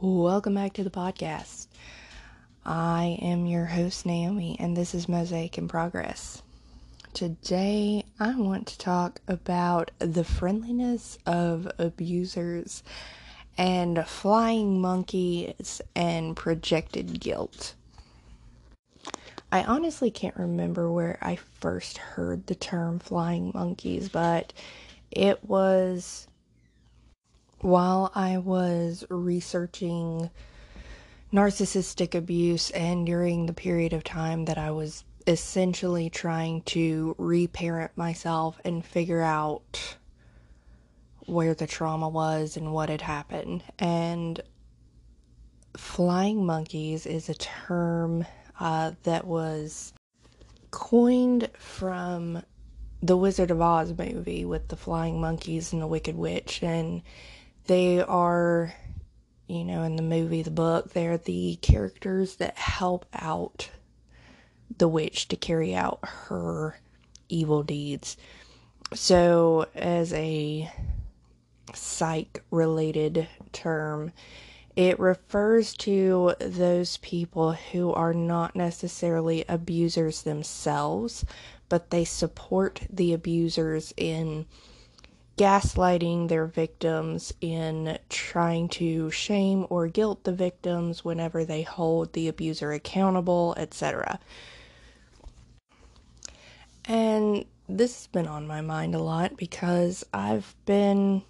Welcome back to the podcast. I am your host, Naomi, and this is Mosaic in Progress. Today, I want to talk about the friendliness of abusers and flying monkeys and projected guilt. I honestly can't remember where I first heard the term flying monkeys, but it was while I was researching narcissistic abuse and during the period of time that I was essentially trying to reparent myself and figure out where the trauma was and what had happened. And flying monkeys is a term uh, that was coined from the Wizard of Oz movie with the flying monkeys and the Wicked Witch. And they are, you know, in the movie, the book, they're the characters that help out the witch to carry out her evil deeds. So, as a psych related term, it refers to those people who are not necessarily abusers themselves, but they support the abusers in gaslighting their victims, in trying to shame or guilt the victims whenever they hold the abuser accountable, etc. And this has been on my mind a lot because I've been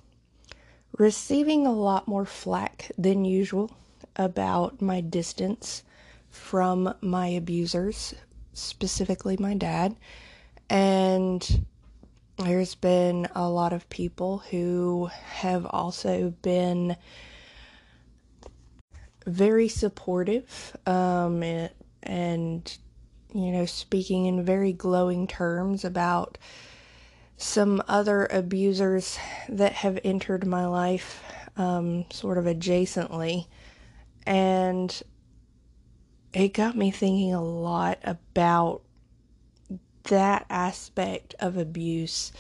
receiving a lot more flack than usual about my distance from my abusers, specifically my dad. And there's been a lot of people who have also been very supportive um, and, you know, speaking in very glowing terms about some other abusers that have entered my life um, sort of adjacently. And it got me thinking a lot about that aspect of abuse,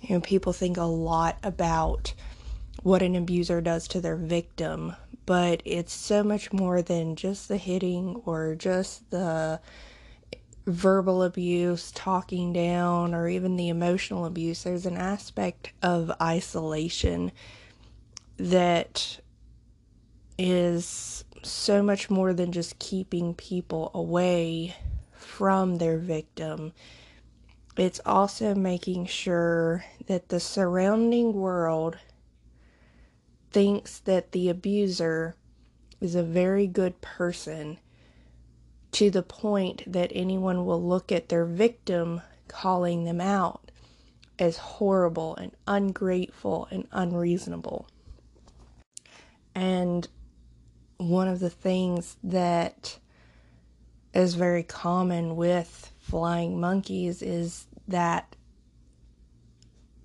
you know, people think a lot about what an abuser does to their victim, but it's so much more than just the hitting or just the verbal abuse, talking down, or even the emotional abuse. There's an aspect of isolation that is so much more than just keeping people away from their victim it's also making sure that the surrounding world thinks that the abuser is a very good person to the point that anyone will look at their victim calling them out as horrible and ungrateful and unreasonable. And one of the things that is very common with flying monkeys is that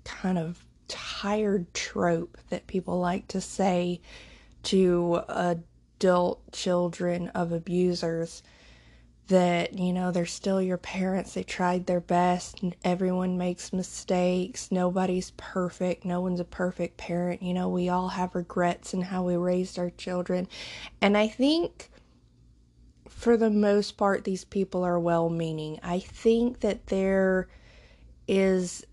kind of tired trope that people like to say to adult children of abusers that you know they're still your parents. They tried their best everyone makes mistakes. Nobody's perfect. No one's a perfect parent. You know we all have regrets in how we raised our children. And i think for the most part, these people are well meaning. I think that there is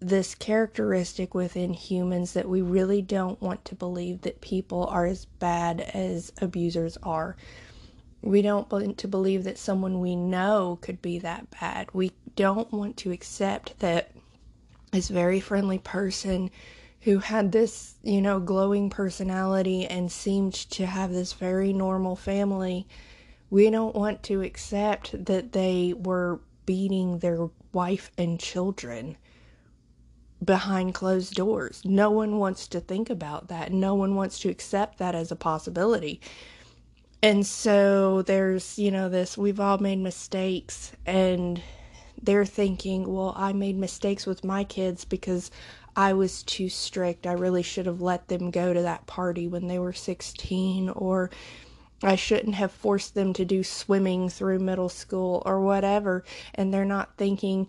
this characteristic within humans that we really don't want to believe that people are as bad as abusers are. We don't want to believe that someone we know could be that bad. We don't want to accept that this very friendly person who had this, you know, glowing personality and seemed to have this very normal family we don't want to accept that they were beating their wife and children behind closed doors. No one wants to think about that. No one wants to accept that as a possibility. And so there's, you know, this we've all made mistakes and they're thinking, well, I made mistakes with my kids because I was too strict. I really should have let them go to that party when they were 16 or I shouldn't have forced them to do swimming through middle school or whatever. And they're not thinking,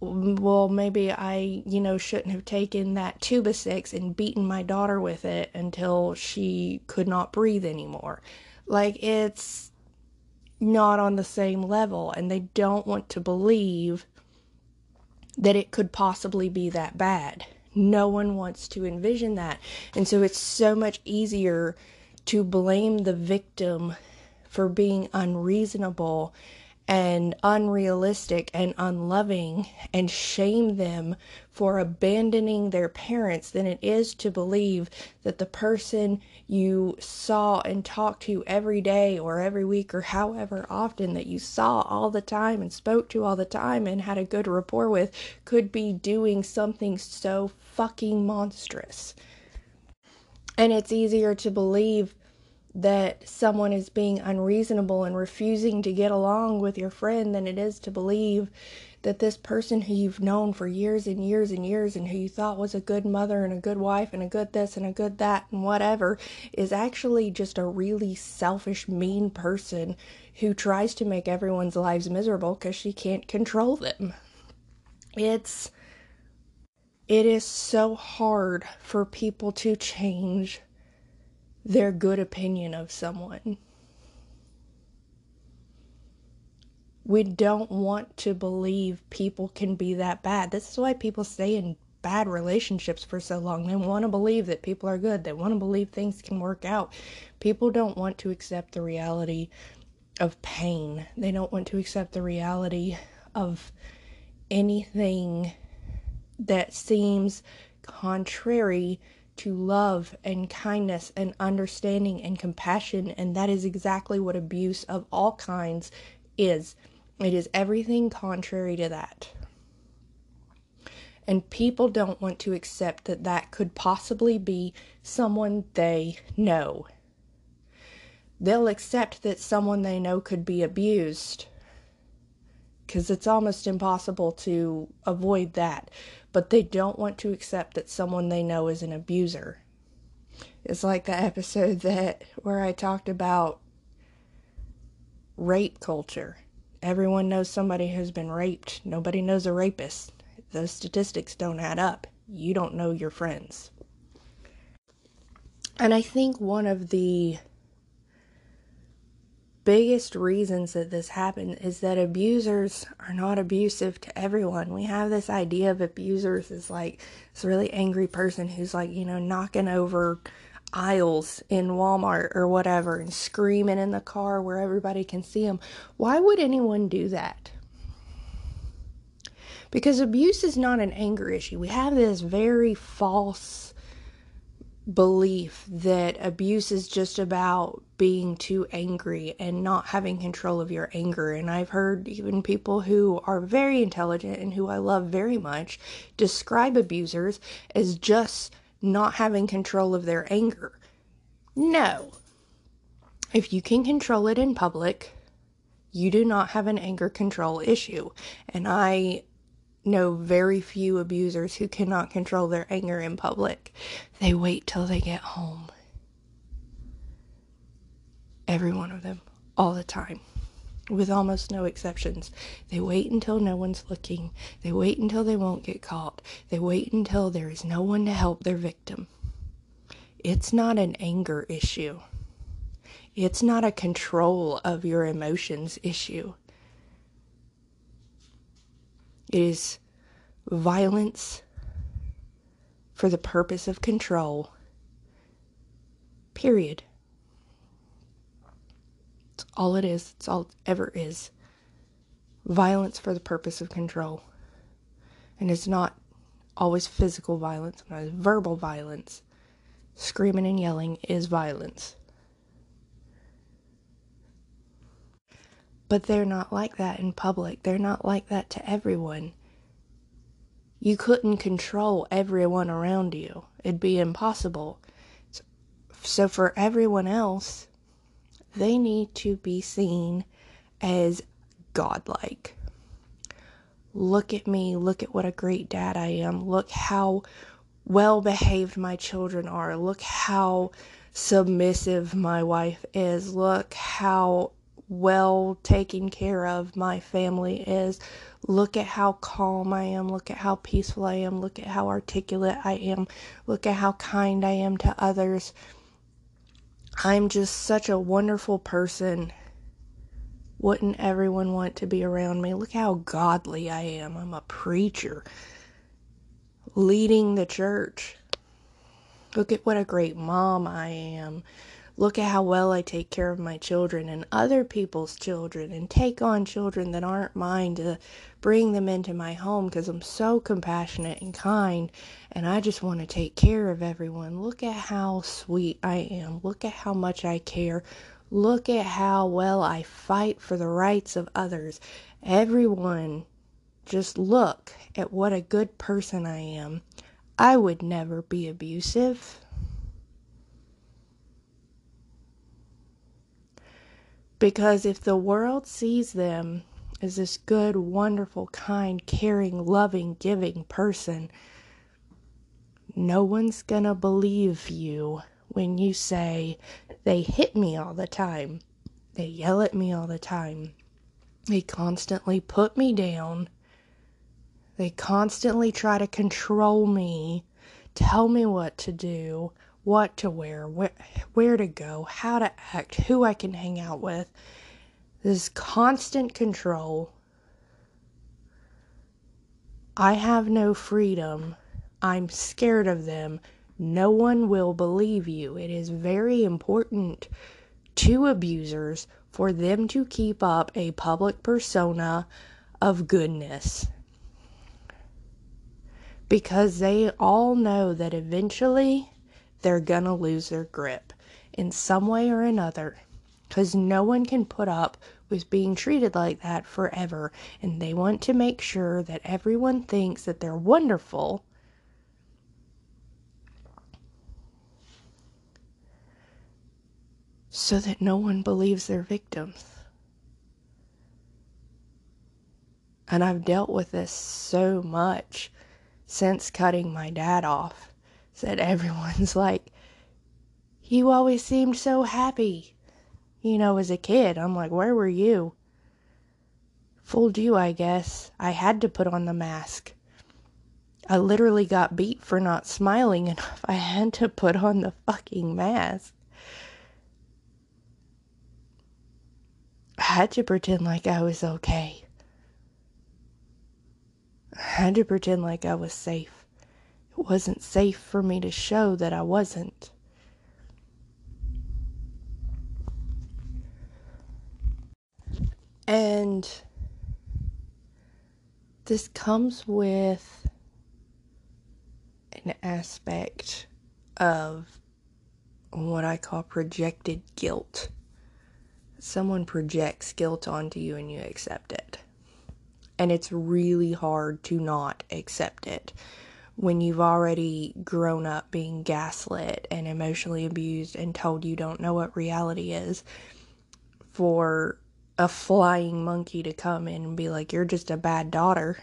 well, maybe I, you know, shouldn't have taken that two by six and beaten my daughter with it until she could not breathe anymore. Like, it's not on the same level, and they don't want to believe that it could possibly be that bad. No one wants to envision that. And so it's so much easier to blame the victim for being unreasonable and unrealistic and unloving and shame them for abandoning their parents than it is to believe that the person you saw and talked to every day or every week or however often that you saw all the time and spoke to all the time and had a good rapport with could be doing something so fucking monstrous. And it's easier to believe that someone is being unreasonable and refusing to get along with your friend than it is to believe that this person who you've known for years and years and years and who you thought was a good mother and a good wife and a good this and a good that and whatever is actually just a really selfish, mean person who tries to make everyone's lives miserable because she can't control them. It's. It is so hard for people to change their good opinion of someone. We don't want to believe people can be that bad. This is why people stay in bad relationships for so long. They want to believe that people are good. They want to believe things can work out. People don't want to accept the reality of pain. They don't want to accept the reality of anything that seems contrary to love and kindness and understanding and compassion. And that is exactly what abuse of all kinds is. It is everything contrary to that. And people don't want to accept that that could possibly be someone they know. They'll accept that someone they know could be abused because it's almost impossible to avoid that but they don't want to accept that someone they know is an abuser. It's like the episode that where I talked about rape culture. Everyone knows somebody who's been raped. Nobody knows a rapist. Those statistics don't add up. You don't know your friends. And I think one of the biggest reasons that this happened is that abusers are not abusive to everyone. We have this idea of abusers as like this really angry person who's like, you know, knocking over aisles in Walmart or whatever and screaming in the car where everybody can see them. Why would anyone do that? Because abuse is not an anger issue. We have this very false belief that abuse is just about being too angry and not having control of your anger. And I've heard even people who are very intelligent and who I love very much describe abusers as just not having control of their anger. No. If you can control it in public, you do not have an anger control issue. And I know very few abusers who cannot control their anger in public. They wait till they get home. Every one of them, all the time, with almost no exceptions. They wait until no one's looking. They wait until they won't get caught. They wait until there is no one to help their victim. It's not an anger issue. It's not a control of your emotions issue. It is violence for the purpose of control. Period. It's all it is. It's all it ever is. Violence for the purpose of control. And it's not always physical violence, it's verbal violence. Screaming and yelling is violence. But they're not like that in public. They're not like that to everyone. You couldn't control everyone around you, it'd be impossible. So, for everyone else, they need to be seen as godlike. Look at me, look at what a great dad I am, look how well behaved my children are, look how submissive my wife is, look how well taken care of my family is. Look at how calm I am. Look at how peaceful I am. Look at how articulate I am. Look at how kind I am to others. I'm just such a wonderful person. Wouldn't everyone want to be around me? Look how godly I am. I'm a preacher leading the church. Look at what a great mom I am. Look at how well I take care of my children and other people's children and take on children that aren't mine to bring them into my home because I'm so compassionate and kind and I just want to take care of everyone. Look at how sweet I am. Look at how much I care. Look at how well I fight for the rights of others. Everyone, just look at what a good person I am. I would never be abusive. Because if the world sees them as this good, wonderful, kind, caring, loving, giving person, no one's gonna believe you when you say, they hit me all the time, they yell at me all the time, they constantly put me down, they constantly try to control me, tell me what to do, what to wear, where, where to go, how to act, who I can hang out with. This constant control. I have no freedom. I'm scared of them. No one will believe you. It is very important to abusers for them to keep up a public persona of goodness because they all know that eventually they're gonna lose their grip in some way or another because no one can put up with being treated like that forever and they want to make sure that everyone thinks that they're wonderful. So that no one believes they're victims. And I've dealt with this so much since cutting my dad off said everyone's like, You always seemed so happy. You know, as a kid, I'm like, Where were you? Fooled you, I guess. I had to put on the mask. I literally got beat for not smiling enough. I had to put on the fucking mask. I had to pretend like I was okay. I had to pretend like I was safe. It wasn't safe for me to show that I wasn't. And this comes with an aspect of what I call projected guilt. Someone projects guilt onto you and you accept it. And it's really hard to not accept it when you've already grown up being gaslit and emotionally abused and told you don't know what reality is for a flying monkey to come in and be like you're just a bad daughter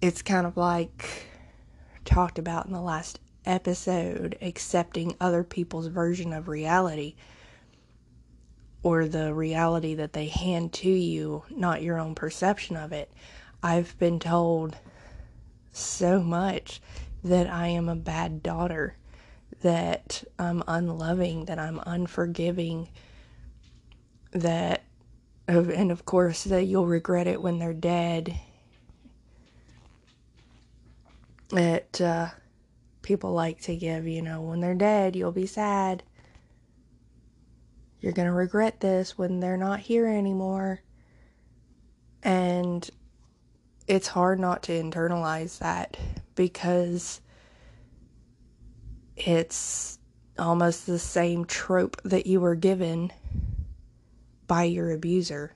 it's kind of like talked about in the last episode accepting other people's version of reality or the reality that they hand to you, not your own perception of it. I've been told so much that I am a bad daughter, that I'm unloving, that I'm unforgiving, that, and of course, that you'll regret it when they're dead. That uh, people like to give, you know, when they're dead, you'll be sad. You're going to regret this when they're not here anymore. And it's hard not to internalize that because it's almost the same trope that you were given by your abuser.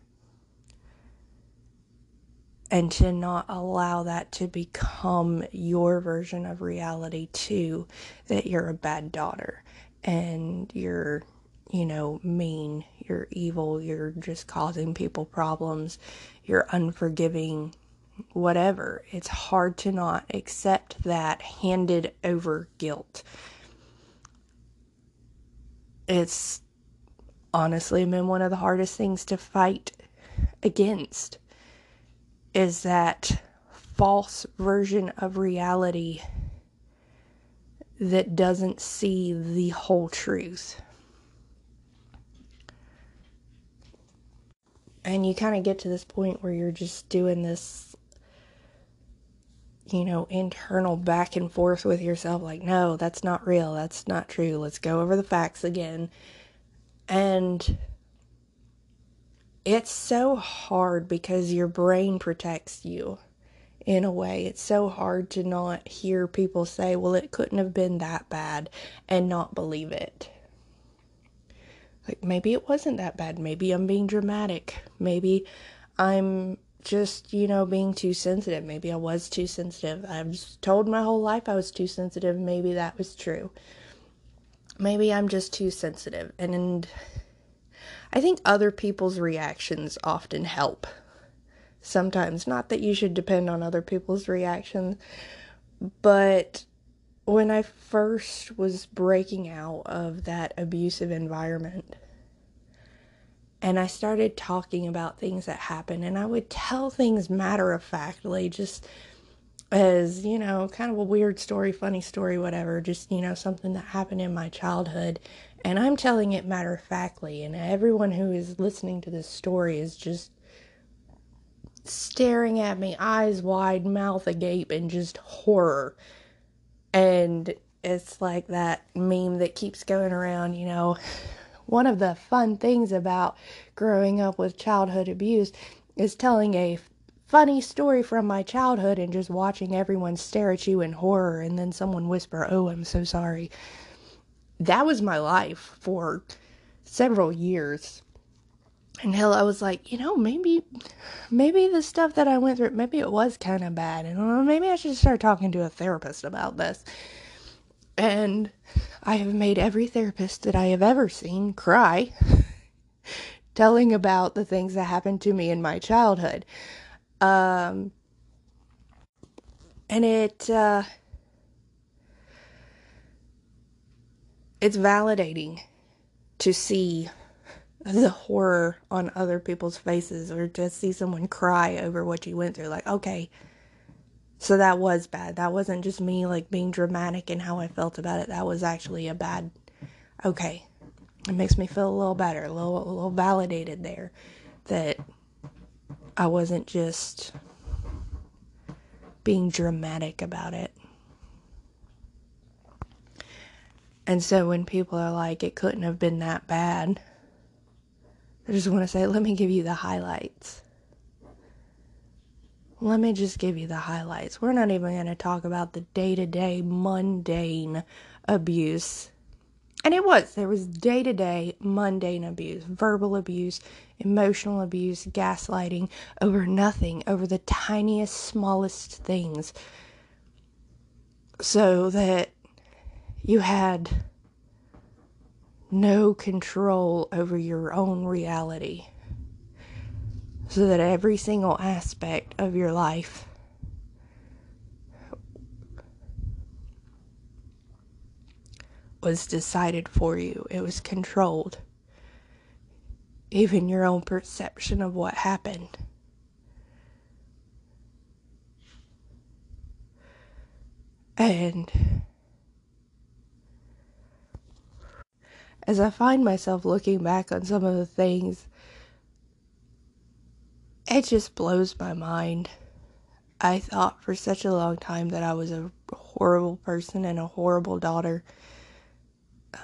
And to not allow that to become your version of reality, too, that you're a bad daughter and you're, you know, mean, you're evil, you're just causing people problems, you're unforgiving, whatever. It's hard to not accept that handed over guilt. It's honestly been one of the hardest things to fight against is that false version of reality that doesn't see the whole truth. And you kind of get to this point where you're just doing this, you know, internal back and forth with yourself like, no, that's not real. That's not true. Let's go over the facts again. And it's so hard because your brain protects you in a way. It's so hard to not hear people say, well, it couldn't have been that bad and not believe it. Like, maybe it wasn't that bad. Maybe I'm being dramatic. Maybe I'm just, you know, being too sensitive. Maybe I was too sensitive. I've just told my whole life I was too sensitive. Maybe that was true. Maybe I'm just too sensitive. And, and I think other people's reactions often help. Sometimes, not that you should depend on other people's reactions, but when I first was breaking out of that abusive environment, and I started talking about things that happened, and I would tell things matter of factly, just as, you know, kind of a weird story, funny story, whatever, just, you know, something that happened in my childhood. And I'm telling it matter of factly, and everyone who is listening to this story is just staring at me, eyes wide, mouth agape, and just horror and it's like that meme that keeps going around, you know. One of the fun things about growing up with childhood abuse is telling a funny story from my childhood and just watching everyone stare at you in horror and then someone whisper, Oh, I'm so sorry. That was my life for several years until I was like, you know, maybe, maybe the stuff that I went through, maybe it was kind of bad, and uh, maybe I should start talking to a therapist about this. And I have made every therapist that I have ever seen cry, telling about the things that happened to me in my childhood. Um, and it, uh, it's validating to see the horror on other people's faces or to see someone cry over what you went through. Like, okay, so that was bad. That wasn't just me like being dramatic in how I felt about it. That was actually a bad. Okay, it makes me feel a little better, a little, a little validated there that I wasn't just being dramatic about it. And so when people are like, it couldn't have been that bad I just want to say, let me give you the highlights. Let me just give you the highlights. We're not even going to talk about the day to day mundane abuse. And it was. There was day to day mundane abuse, verbal abuse, emotional abuse, gaslighting over nothing, over the tiniest, smallest things. So that you had no control over your own reality. So that every single aspect of your life was decided for you, it was controlled. Even your own perception of what happened. And as I find myself looking back on some of the things, it just blows my mind. I thought for such a long time that I was a horrible person and a horrible daughter.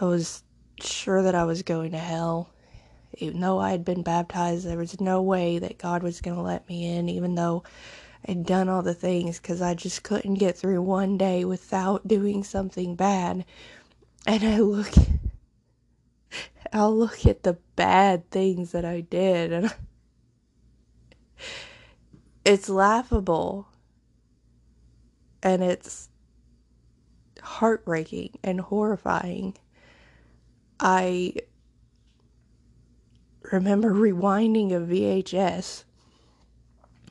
I was sure that I was going to hell. Even though I had been baptized, there was no way that God was going to let me in, even though I'd done all the things, because I just couldn't get through one day without doing something bad. And I look I'll look at the bad things that I did and it's laughable and it's heartbreaking and horrifying. I remember rewinding a VHS,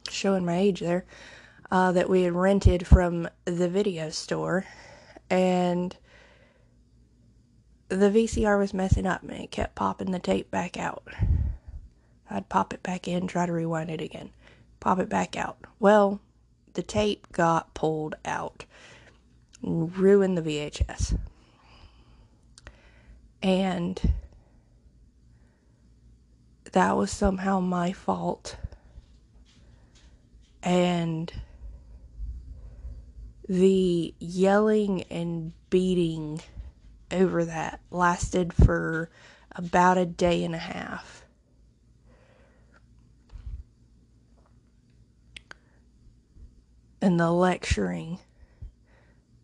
showing my age there, uh, that we had rented from the video store, and the VCR was messing up and it kept popping the tape back out. I'd pop it back in, try to rewind it again, pop it back out. Well, the tape got pulled out, ruined the VHS. And that was somehow my fault. And the yelling and beating over that lasted for about a day and a half. And the lecturing.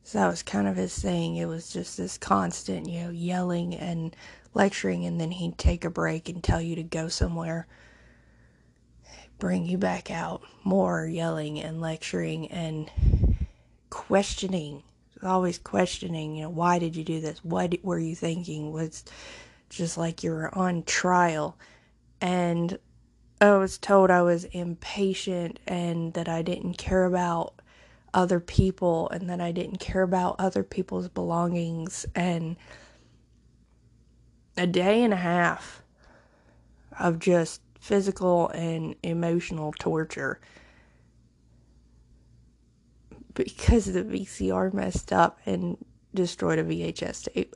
So that was kind of his thing. It was just this constant, you know, yelling and lecturing, and then he'd take a break and tell you to go somewhere, bring you back out. More yelling and lecturing and questioning always questioning, you know, why did you do this? What were you thinking? Was just like you were on trial. And I was told I was impatient and that I didn't care about other people and that I didn't care about other people's belongings. And a day and a half of just physical and emotional torture because the VCR messed up and destroyed a VHS tape.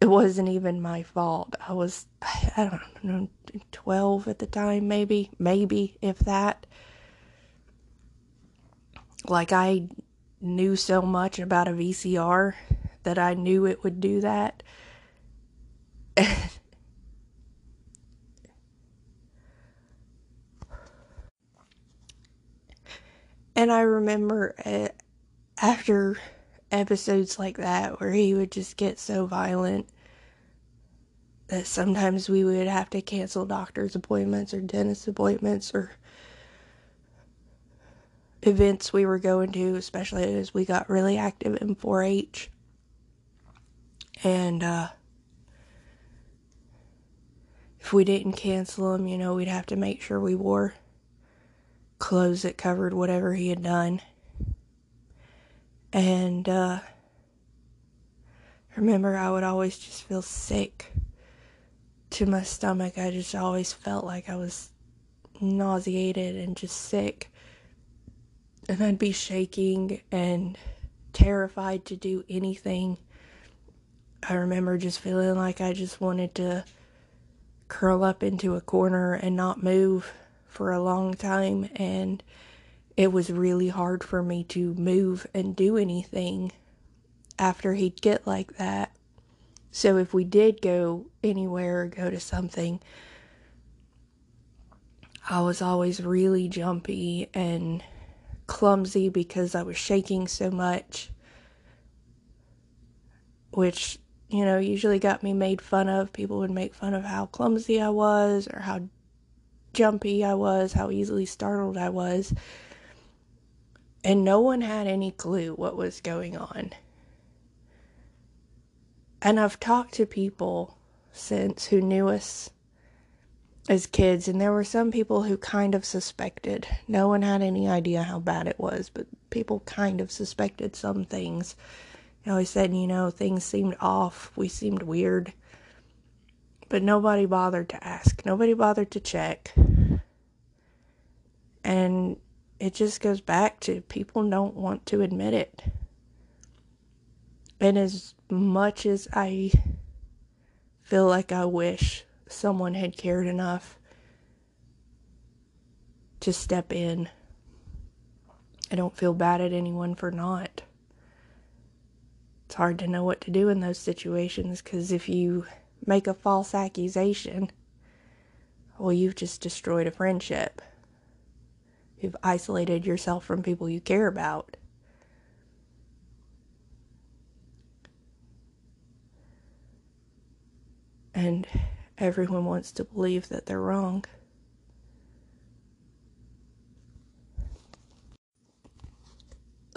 It wasn't even my fault. I was, I don't know, 12 at the time, maybe, maybe, if that. Like, I knew so much about a VCR that I knew it would do that. And I remember uh, after episodes like that where he would just get so violent that sometimes we would have to cancel doctor's appointments or dentist appointments or events we were going to, especially as we got really active in 4 H. And, uh, if we didn't cancel them, you know, we'd have to make sure we wore clothes that covered whatever he had done. And uh, remember, I would always just feel sick to my stomach. I just always felt like I was nauseated and just sick. And I'd be shaking and terrified to do anything. I remember just feeling like I just wanted to curl up into a corner and not move for a long time and it was really hard for me to move and do anything after he'd get like that. So if we did go anywhere or go to something, I was always really jumpy and clumsy because I was shaking so much, which, you know, usually got me made fun of. People would make fun of how clumsy I was or how jumpy I was, how easily startled I was. And no one had any clue what was going on. And I've talked to people since who knew us as kids, and there were some people who kind of suspected. No one had any idea how bad it was, but people kind of suspected some things. They always said, you know, things seemed off, we seemed weird. But nobody bothered to ask, nobody bothered to check. And it just goes back to people don't want to admit it. And as much as I feel like I wish someone had cared enough to step in, I don't feel bad at anyone for not. It's hard to know what to do in those situations because if you make a false accusation, well, you've just destroyed a friendship. You've isolated yourself from people you care about. And everyone wants to believe that they're wrong.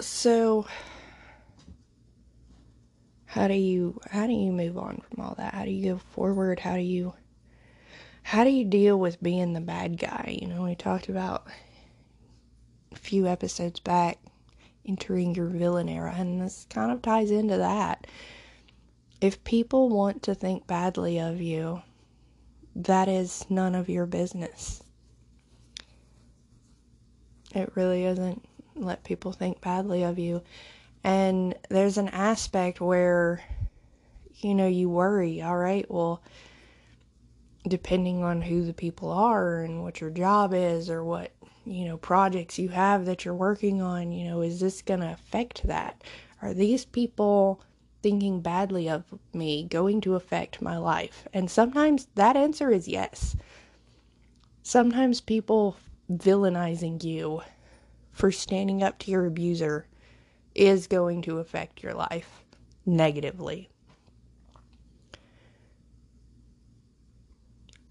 So how do you how do you move on from all that? How do you go forward? How do you how do you deal with being the bad guy? You know, we talked about few episodes back entering your villain era, and this kind of ties into that. if people want to think badly of you, that is none of your business. It really isn't. Let people think badly of you. And there's an aspect where, you know, you worry, all right, well, depending on who the people are and what your job is or what, you know, projects you have that you're working on, you know, is this going to affect that? Are these people thinking badly of me going to affect my life? And sometimes that answer is yes. Sometimes people villainizing you for standing up to your abuser is going to affect your life negatively.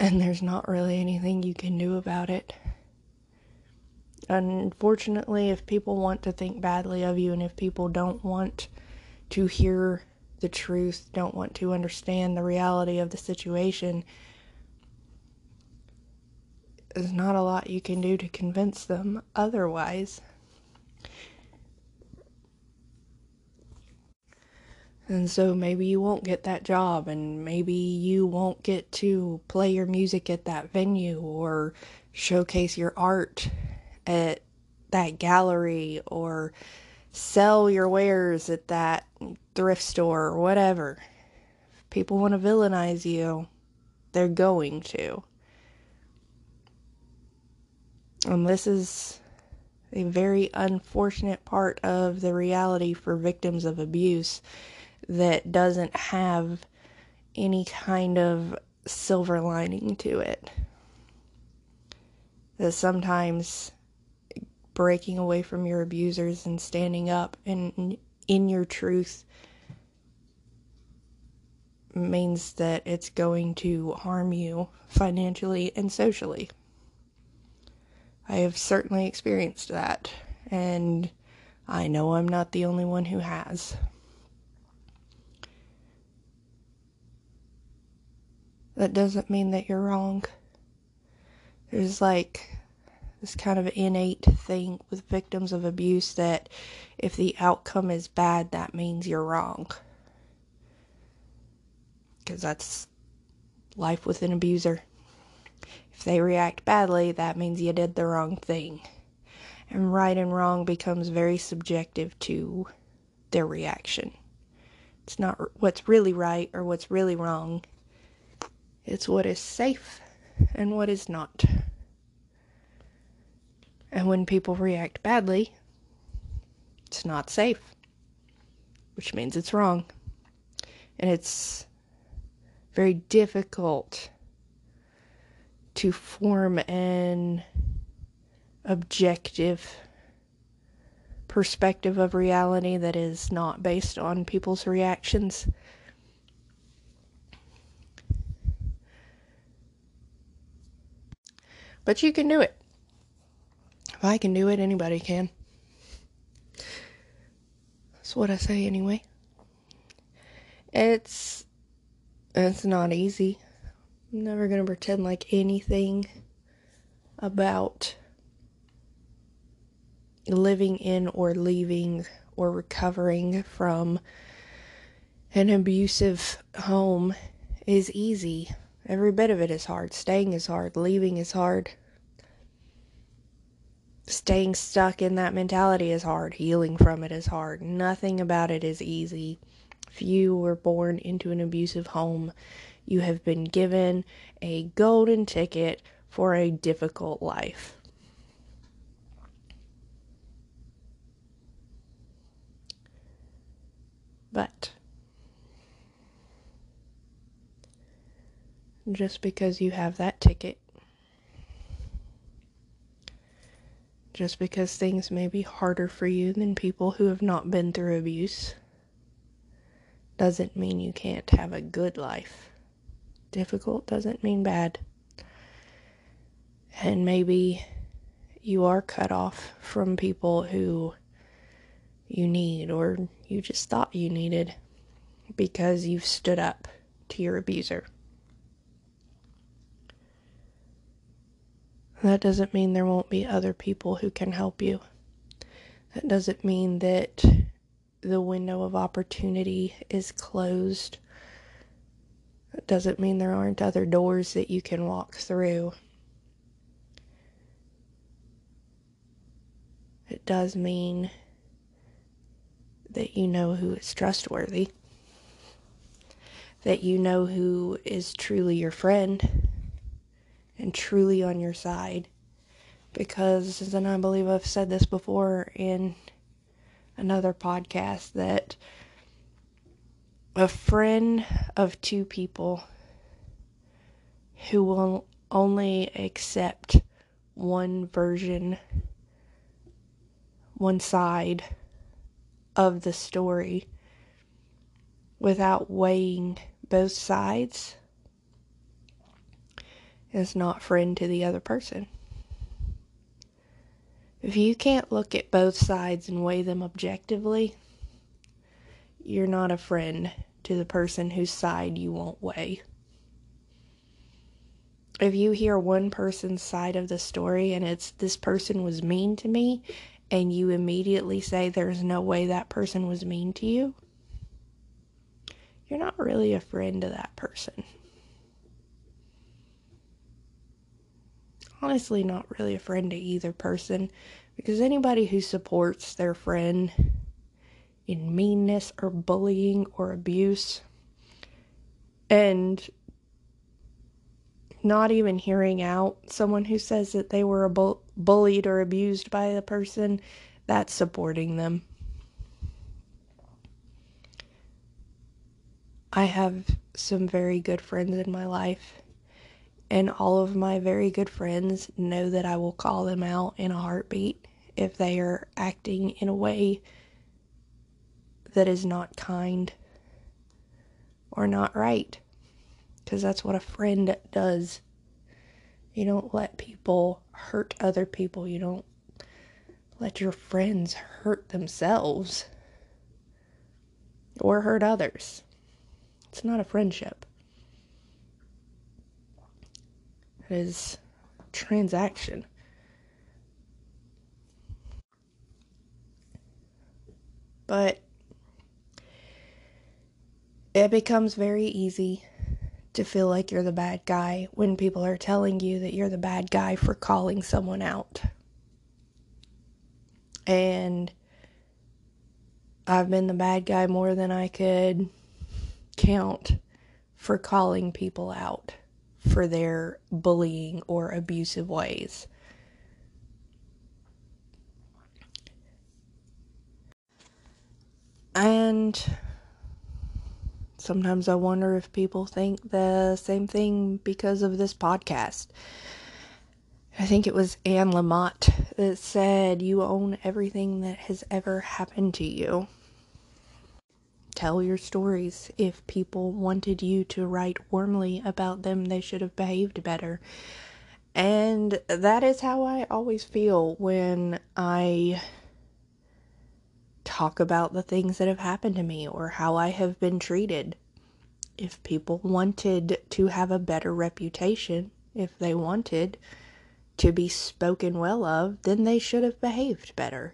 And there's not really anything you can do about it. Unfortunately, if people want to think badly of you and if people don't want to hear the truth, don't want to understand the reality of the situation, there's not a lot you can do to convince them otherwise. And so maybe you won't get that job, and maybe you won't get to play your music at that venue or showcase your art at that gallery or sell your wares at that thrift store or whatever. If people want to villainize you, they're going to. And this is a very unfortunate part of the reality for victims of abuse that doesn't have any kind of silver lining to it. That sometimes breaking away from your abusers and standing up and in your truth means that it's going to harm you financially and socially. I have certainly experienced that, and I know I'm not the only one who has. That doesn't mean that you're wrong. There's like this kind of innate thing with victims of abuse that if the outcome is bad, that means you're wrong. Because that's life with an abuser. If they react badly, that means you did the wrong thing. And right and wrong becomes very subjective to their reaction. It's not what's really right or what's really wrong, it's what is safe and what is not. And when people react badly, it's not safe, which means it's wrong. And it's very difficult to form an objective perspective of reality that is not based on people's reactions. But you can do it. If I can do it, anybody can. That's what I say anyway. It's it's not easy. I'm never going to pretend like anything about living in or leaving or recovering from an abusive home is easy. Every bit of it is hard. Staying is hard. Leaving is hard. Staying stuck in that mentality is hard. Healing from it is hard. Nothing about it is easy. If you were born into an abusive home, you have been given a golden ticket for a difficult life. But just because you have that ticket, just because things may be harder for you than people who have not been through abuse, doesn't mean you can't have a good life. Difficult doesn't mean bad. And maybe you are cut off from people who you need or you just thought you needed because you've stood up to your abuser. That doesn't mean there won't be other people who can help you. That doesn't mean that the window of opportunity is closed That doesn't mean there aren't other doors that you can walk through. It does mean that you know who is trustworthy, that you know who is truly your friend and truly on your side. Because, and I believe I've said this before in another podcast, that a friend of two people who will only accept one version, one side of the story without weighing both sides is not friend to the other person. If you can't look at both sides and weigh them objectively, you're not a friend to the person whose side you won't weigh. If you hear one person's side of the story and it's this person was mean to me, and you immediately say there's no way that person was mean to you, you're not really a friend to that person. Honestly, not really a friend to either person because anybody who supports their friend in meanness or bullying or abuse and not even hearing out someone who says that they were bu- bullied or abused by a person, that's supporting them. I have some very good friends in my life, and all of my very good friends know that I will call them out in a heartbeat if they are acting in a way that is not kind or not right because that's what a friend does. You don't let people hurt other people. You don't let your friends hurt themselves or hurt others. It's not a friendship. Is transaction. But it becomes very easy to feel like you're the bad guy when people are telling you that you're the bad guy for calling someone out. And I've been the bad guy more than I could count for calling people out for their bullying or abusive ways. And Sometimes I wonder if people think the same thing because of this podcast. I think it was Anne Lamott that said, You own everything that has ever happened to you. Tell your stories. If people wanted you to write warmly about them, they should have behaved better. And that is how I always feel when I talk about the things that have happened to me or how I have been treated. If people wanted to have a better reputation, if they wanted to be spoken well of, then they should have behaved better.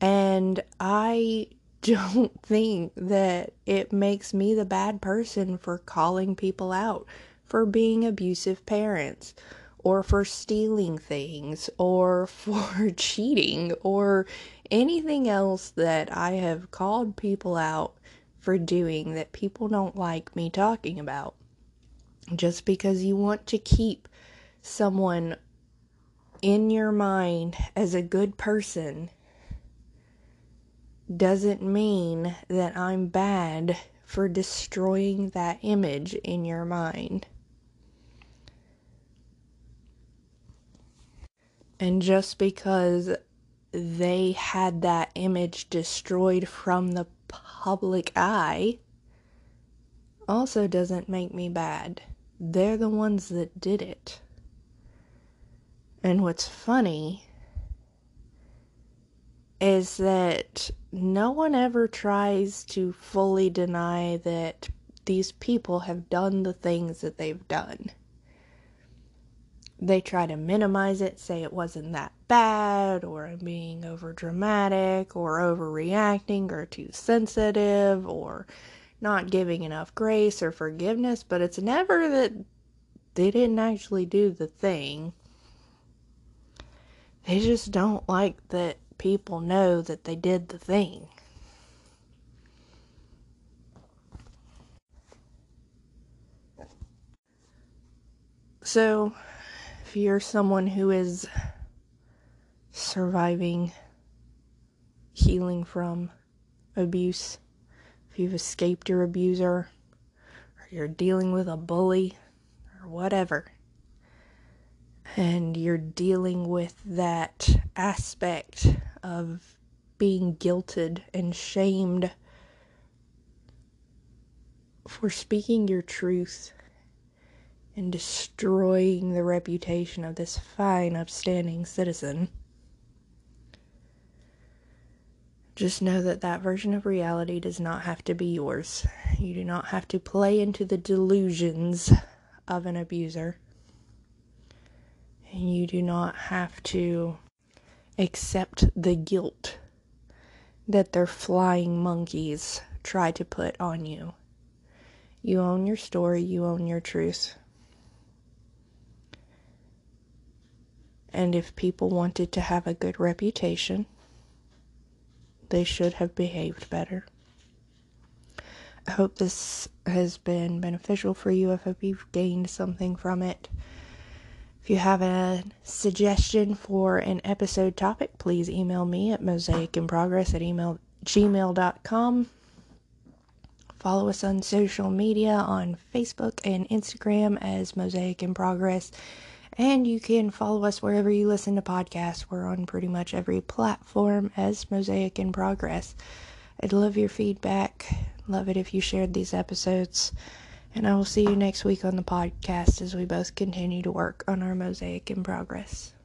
And I don't think that it makes me the bad person for calling people out for being abusive parents or for stealing things or for cheating or anything else that I have called people out for doing that people don't like me talking about. Just because you want to keep someone in your mind as a good person doesn't mean that I'm bad for destroying that image in your mind. And just because they had that image destroyed from the public eye also doesn't make me bad. They're the ones that did it. And what's funny is that no one ever tries to fully deny that these people have done the things that they've done they try to minimize it, say it wasn't that bad, or I'm being over dramatic, or overreacting, or too sensitive, or not giving enough grace or forgiveness, but it's never that they didn't actually do the thing. They just don't like that people know that they did the thing. So, if you're someone who is surviving, healing from abuse, if you've escaped your abuser, or you're dealing with a bully, or whatever, and you're dealing with that aspect of being guilted and shamed for speaking your truth and destroying the reputation of this fine, upstanding citizen. Just know that that version of reality does not have to be yours. You do not have to play into the delusions of an abuser. And you do not have to accept the guilt that their flying monkeys try to put on you. You own your story, you own your truth. And if people wanted to have a good reputation, they should have behaved better. I hope this has been beneficial for you. I hope you've gained something from it. If you have a suggestion for an episode topic, please email me at mosaicandprogress at email, gmail.com. Follow us on social media on Facebook and Instagram as Mosaic in Progress. And you can follow us wherever you listen to podcasts. We're on pretty much every platform as Mosaic in Progress. I'd love your feedback. Love it if you shared these episodes. And I will see you next week on the podcast as we both continue to work on our Mosaic in Progress.